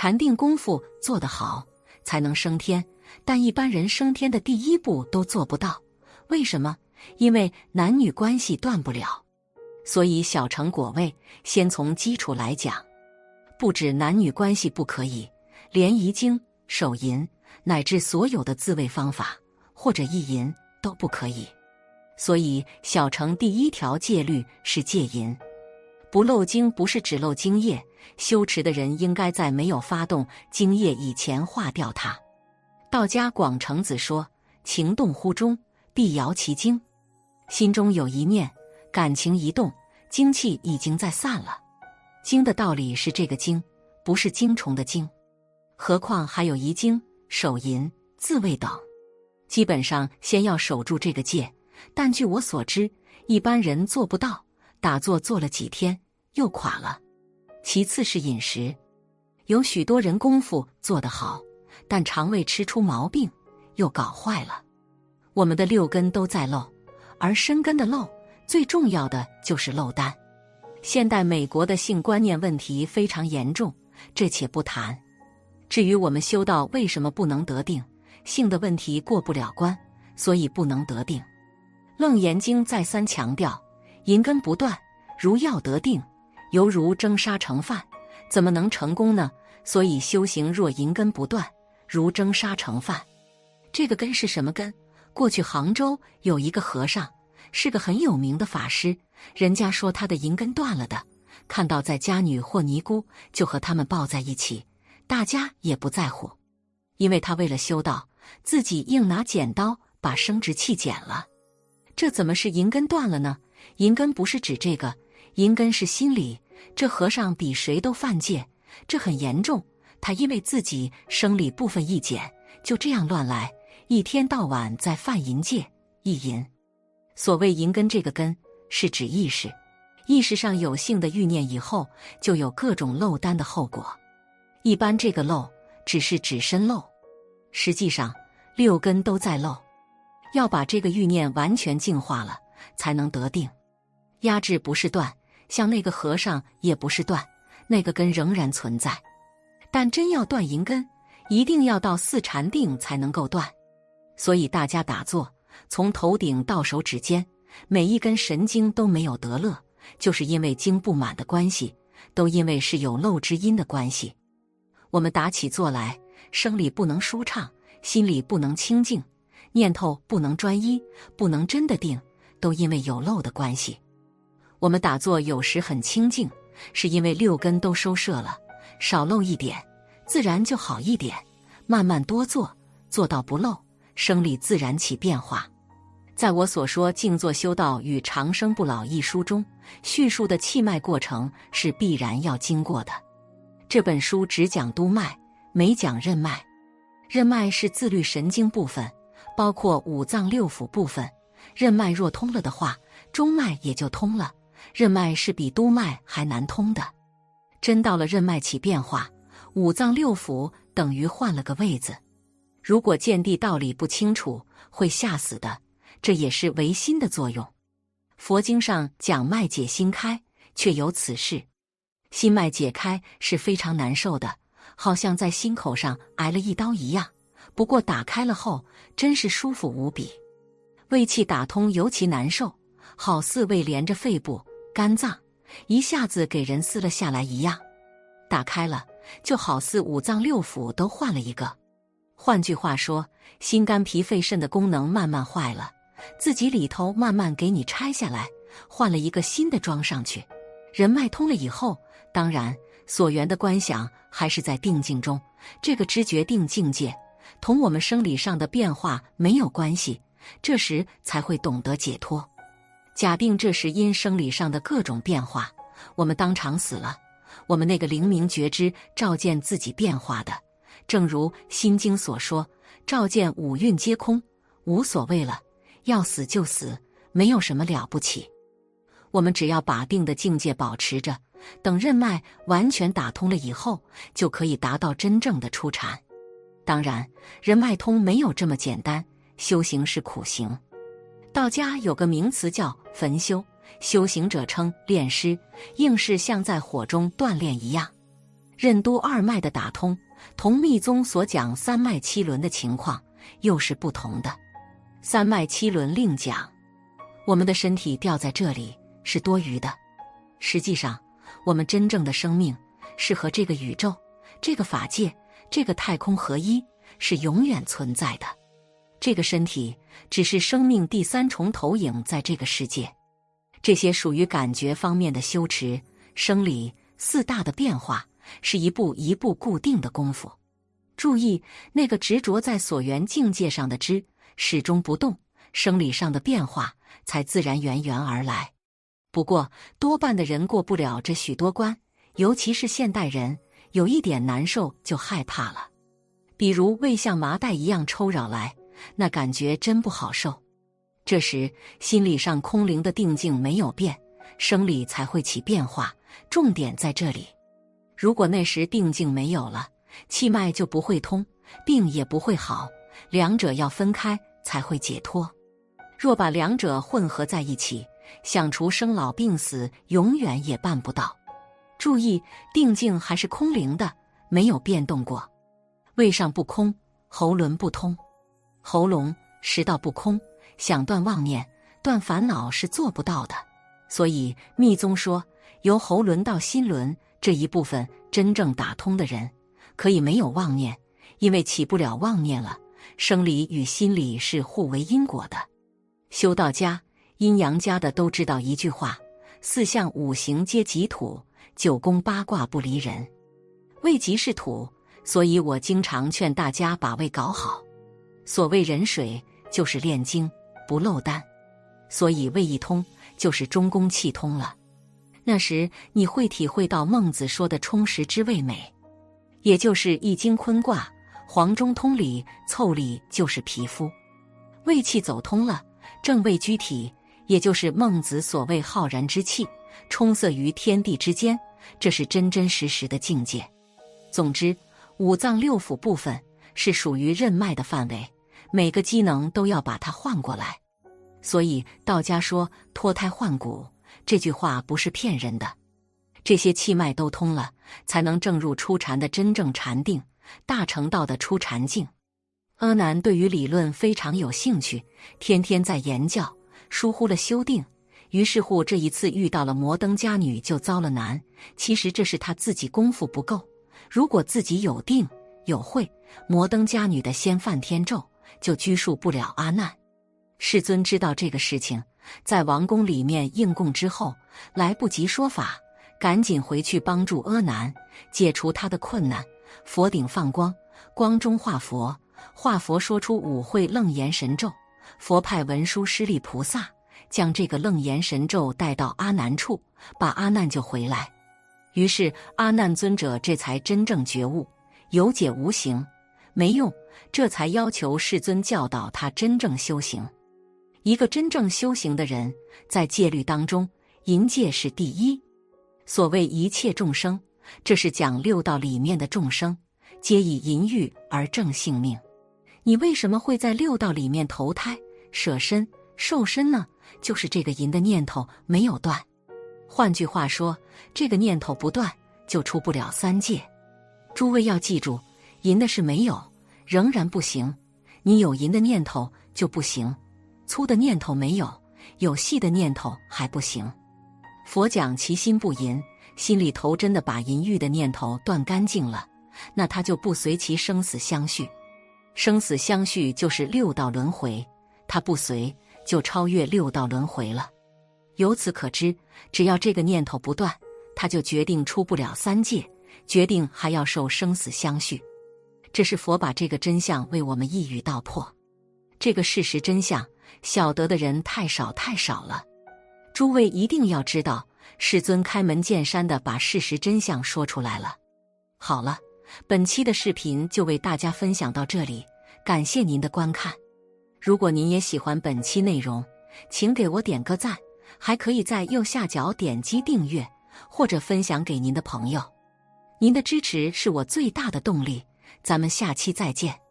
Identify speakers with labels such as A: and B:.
A: 禅定功夫做得好，才能升天。但一般人升天的第一步都做不到，为什么？因为男女关系断不了。所以小成果位，先从基础来讲，不止男女关系不可以，连遗精、手淫，乃至所有的自慰方法或者意淫都不可以。所以小成第一条戒律是戒淫。不漏精不是只漏精液，修持的人应该在没有发动精液以前化掉它。道家广成子说：“情动乎中，必摇其精。心中有一念，感情一动，精气已经在散了。精的道理是这个精，不是精虫的精。何况还有遗精、手淫、自慰等。基本上先要守住这个戒，但据我所知，一般人做不到。”打坐坐了几天又垮了。其次是饮食，有许多人功夫做得好，但肠胃吃出毛病，又搞坏了。我们的六根都在漏，而深根的漏最重要的就是漏丹。现代美国的性观念问题非常严重，这且不谈。至于我们修道为什么不能得定，性的问题过不了关，所以不能得定。楞严经再三强调。银根不断，如要得定，犹如蒸沙成饭，怎么能成功呢？所以修行若银根不断，如蒸沙成饭。这个根是什么根？过去杭州有一个和尚，是个很有名的法师，人家说他的银根断了的，看到在家女或尼姑，就和他们抱在一起，大家也不在乎，因为他为了修道，自己硬拿剪刀把生殖器剪了。这怎么是银根断了呢？银根不是指这个，银根是心理。这和尚比谁都犯戒，这很严重。他因为自己生理部分一减，就这样乱来，一天到晚在犯淫戒，意淫。所谓银根，这个根是指意识，意识上有性的欲念以后，就有各种漏单的后果。一般这个漏只是指身漏，实际上六根都在漏。要把这个欲念完全净化了，才能得定。压制不是断，像那个和尚也不是断，那个根仍然存在。但真要断银根，一定要到四禅定才能够断。所以大家打坐，从头顶到手指尖，每一根神经都没有得乐，就是因为经不满的关系，都因为是有漏之因的关系。我们打起坐来，生理不能舒畅，心里不能清净，念头不能专一，不能真的定，都因为有漏的关系。我们打坐有时很清静，是因为六根都收摄了，少漏一点，自然就好一点。慢慢多做，做到不漏，生理自然起变化。在我所说《静坐修道与长生不老》一书中，叙述的气脉过程是必然要经过的。这本书只讲督脉，没讲任脉。任脉是自律神经部分，包括五脏六腑部分。任脉若通了的话，中脉也就通了。任脉是比督脉还难通的，真到了任脉起变化，五脏六腑等于换了个位子。如果见地道理不清楚，会吓死的。这也是唯心的作用。佛经上讲脉解心开，却有此事。心脉解开是非常难受的，好像在心口上挨了一刀一样。不过打开了后，真是舒服无比。胃气打通尤其难受，好似胃连着肺部。肝脏一下子给人撕了下来一样，打开了，就好似五脏六腑都换了一个。换句话说，心肝脾肺肾的功能慢慢坏了，自己里头慢慢给你拆下来，换了一个新的装上去。人脉通了以后，当然所缘的观想还是在定境中，这个知觉定境界同我们生理上的变化没有关系，这时才会懂得解脱。假定这是因生理上的各种变化，我们当场死了，我们那个灵明觉知照见自己变化的，正如《心经》所说：“照见五蕴皆空，无所谓了，要死就死，没有什么了不起。”我们只要把定的境界保持着，等任脉完全打通了以后，就可以达到真正的出禅。当然，人脉通没有这么简单，修行是苦行。道家有个名词叫焚修，修行者称炼师，硬是像在火中锻炼一样。任督二脉的打通，同密宗所讲三脉七轮的情况又是不同的。三脉七轮另讲，我们的身体掉在这里是多余的。实际上，我们真正的生命是和这个宇宙、这个法界、这个太空合一，是永远存在的。这个身体只是生命第三重投影，在这个世界。这些属于感觉方面的修持、生理四大的变化，是一步一步固定的功夫。注意，那个执着在所缘境界上的知始终不动，生理上的变化才自然源源而来。不过，多半的人过不了这许多关，尤其是现代人，有一点难受就害怕了，比如胃像麻袋一样抽扰来，那感觉真不好受。这时，心理上空灵的定境没有变，生理才会起变化。重点在这里。如果那时定境没有了，气脉就不会通，病也不会好。两者要分开才会解脱。若把两者混合在一起，想除生老病死，永远也办不到。注意，定境还是空灵的，没有变动过。胃上不空，喉轮不通，喉咙食道不空。想断妄念、断烦恼是做不到的，所以密宗说，由喉轮到心轮这一部分真正打通的人，可以没有妄念，因为起不了妄念了。生理与心理是互为因果的。修道家、阴阳家的都知道一句话：四象五行皆己土，九宫八卦不离人。胃即是土，所以我经常劝大家把胃搞好。所谓人水，就是炼精。不漏丹，所以胃一通就是中宫气通了。那时你会体会到孟子说的充实之谓美，也就是易经坤卦黄中通里凑里就是皮肤，胃气走通了，正位居体，也就是孟子所谓浩然之气，充塞于天地之间，这是真真实实的境界。总之，五脏六腑部分是属于任脉的范围。每个机能都要把它换过来，所以道家说脱胎换骨这句话不是骗人的。这些气脉都通了，才能正入初禅的真正禅定，大成道的初禅境。阿难对于理论非常有兴趣，天天在研教，疏忽了修定。于是乎，这一次遇到了摩登伽女，就遭了难。其实这是他自己功夫不够。如果自己有定有慧，摩登伽女的先梵天咒。就拘束不了阿难。世尊知道这个事情，在王宫里面应供之后，来不及说法，赶紧回去帮助阿难解除他的困难。佛顶放光，光中化佛，化佛说出五会楞严神咒。佛派文殊师利菩萨将这个楞严神咒带到阿难处，把阿难救回来。于是阿难尊者这才真正觉悟，有解无形。没用，这才要求世尊教导他真正修行。一个真正修行的人，在戒律当中，淫戒是第一。所谓一切众生，这是讲六道里面的众生，皆以淫欲而正性命。你为什么会在六道里面投胎、舍身、受身呢？就是这个淫的念头没有断。换句话说，这个念头不断，就出不了三界。诸位要记住。淫的是没有，仍然不行。你有淫的念头就不行，粗的念头没有，有细的念头还不行。佛讲其心不淫，心里头真的把淫欲的念头断干净了，那他就不随其生死相续。生死相续就是六道轮回，他不随就超越六道轮回了。由此可知，只要这个念头不断，他就决定出不了三界，决定还要受生死相续。这是佛把这个真相为我们一语道破，这个事实真相晓得的人太少太少了。诸位一定要知道，世尊开门见山的把事实真相说出来了。好了，本期的视频就为大家分享到这里，感谢您的观看。如果您也喜欢本期内容，请给我点个赞，还可以在右下角点击订阅或者分享给您的朋友。您的支持是我最大的动力。咱们下期再见。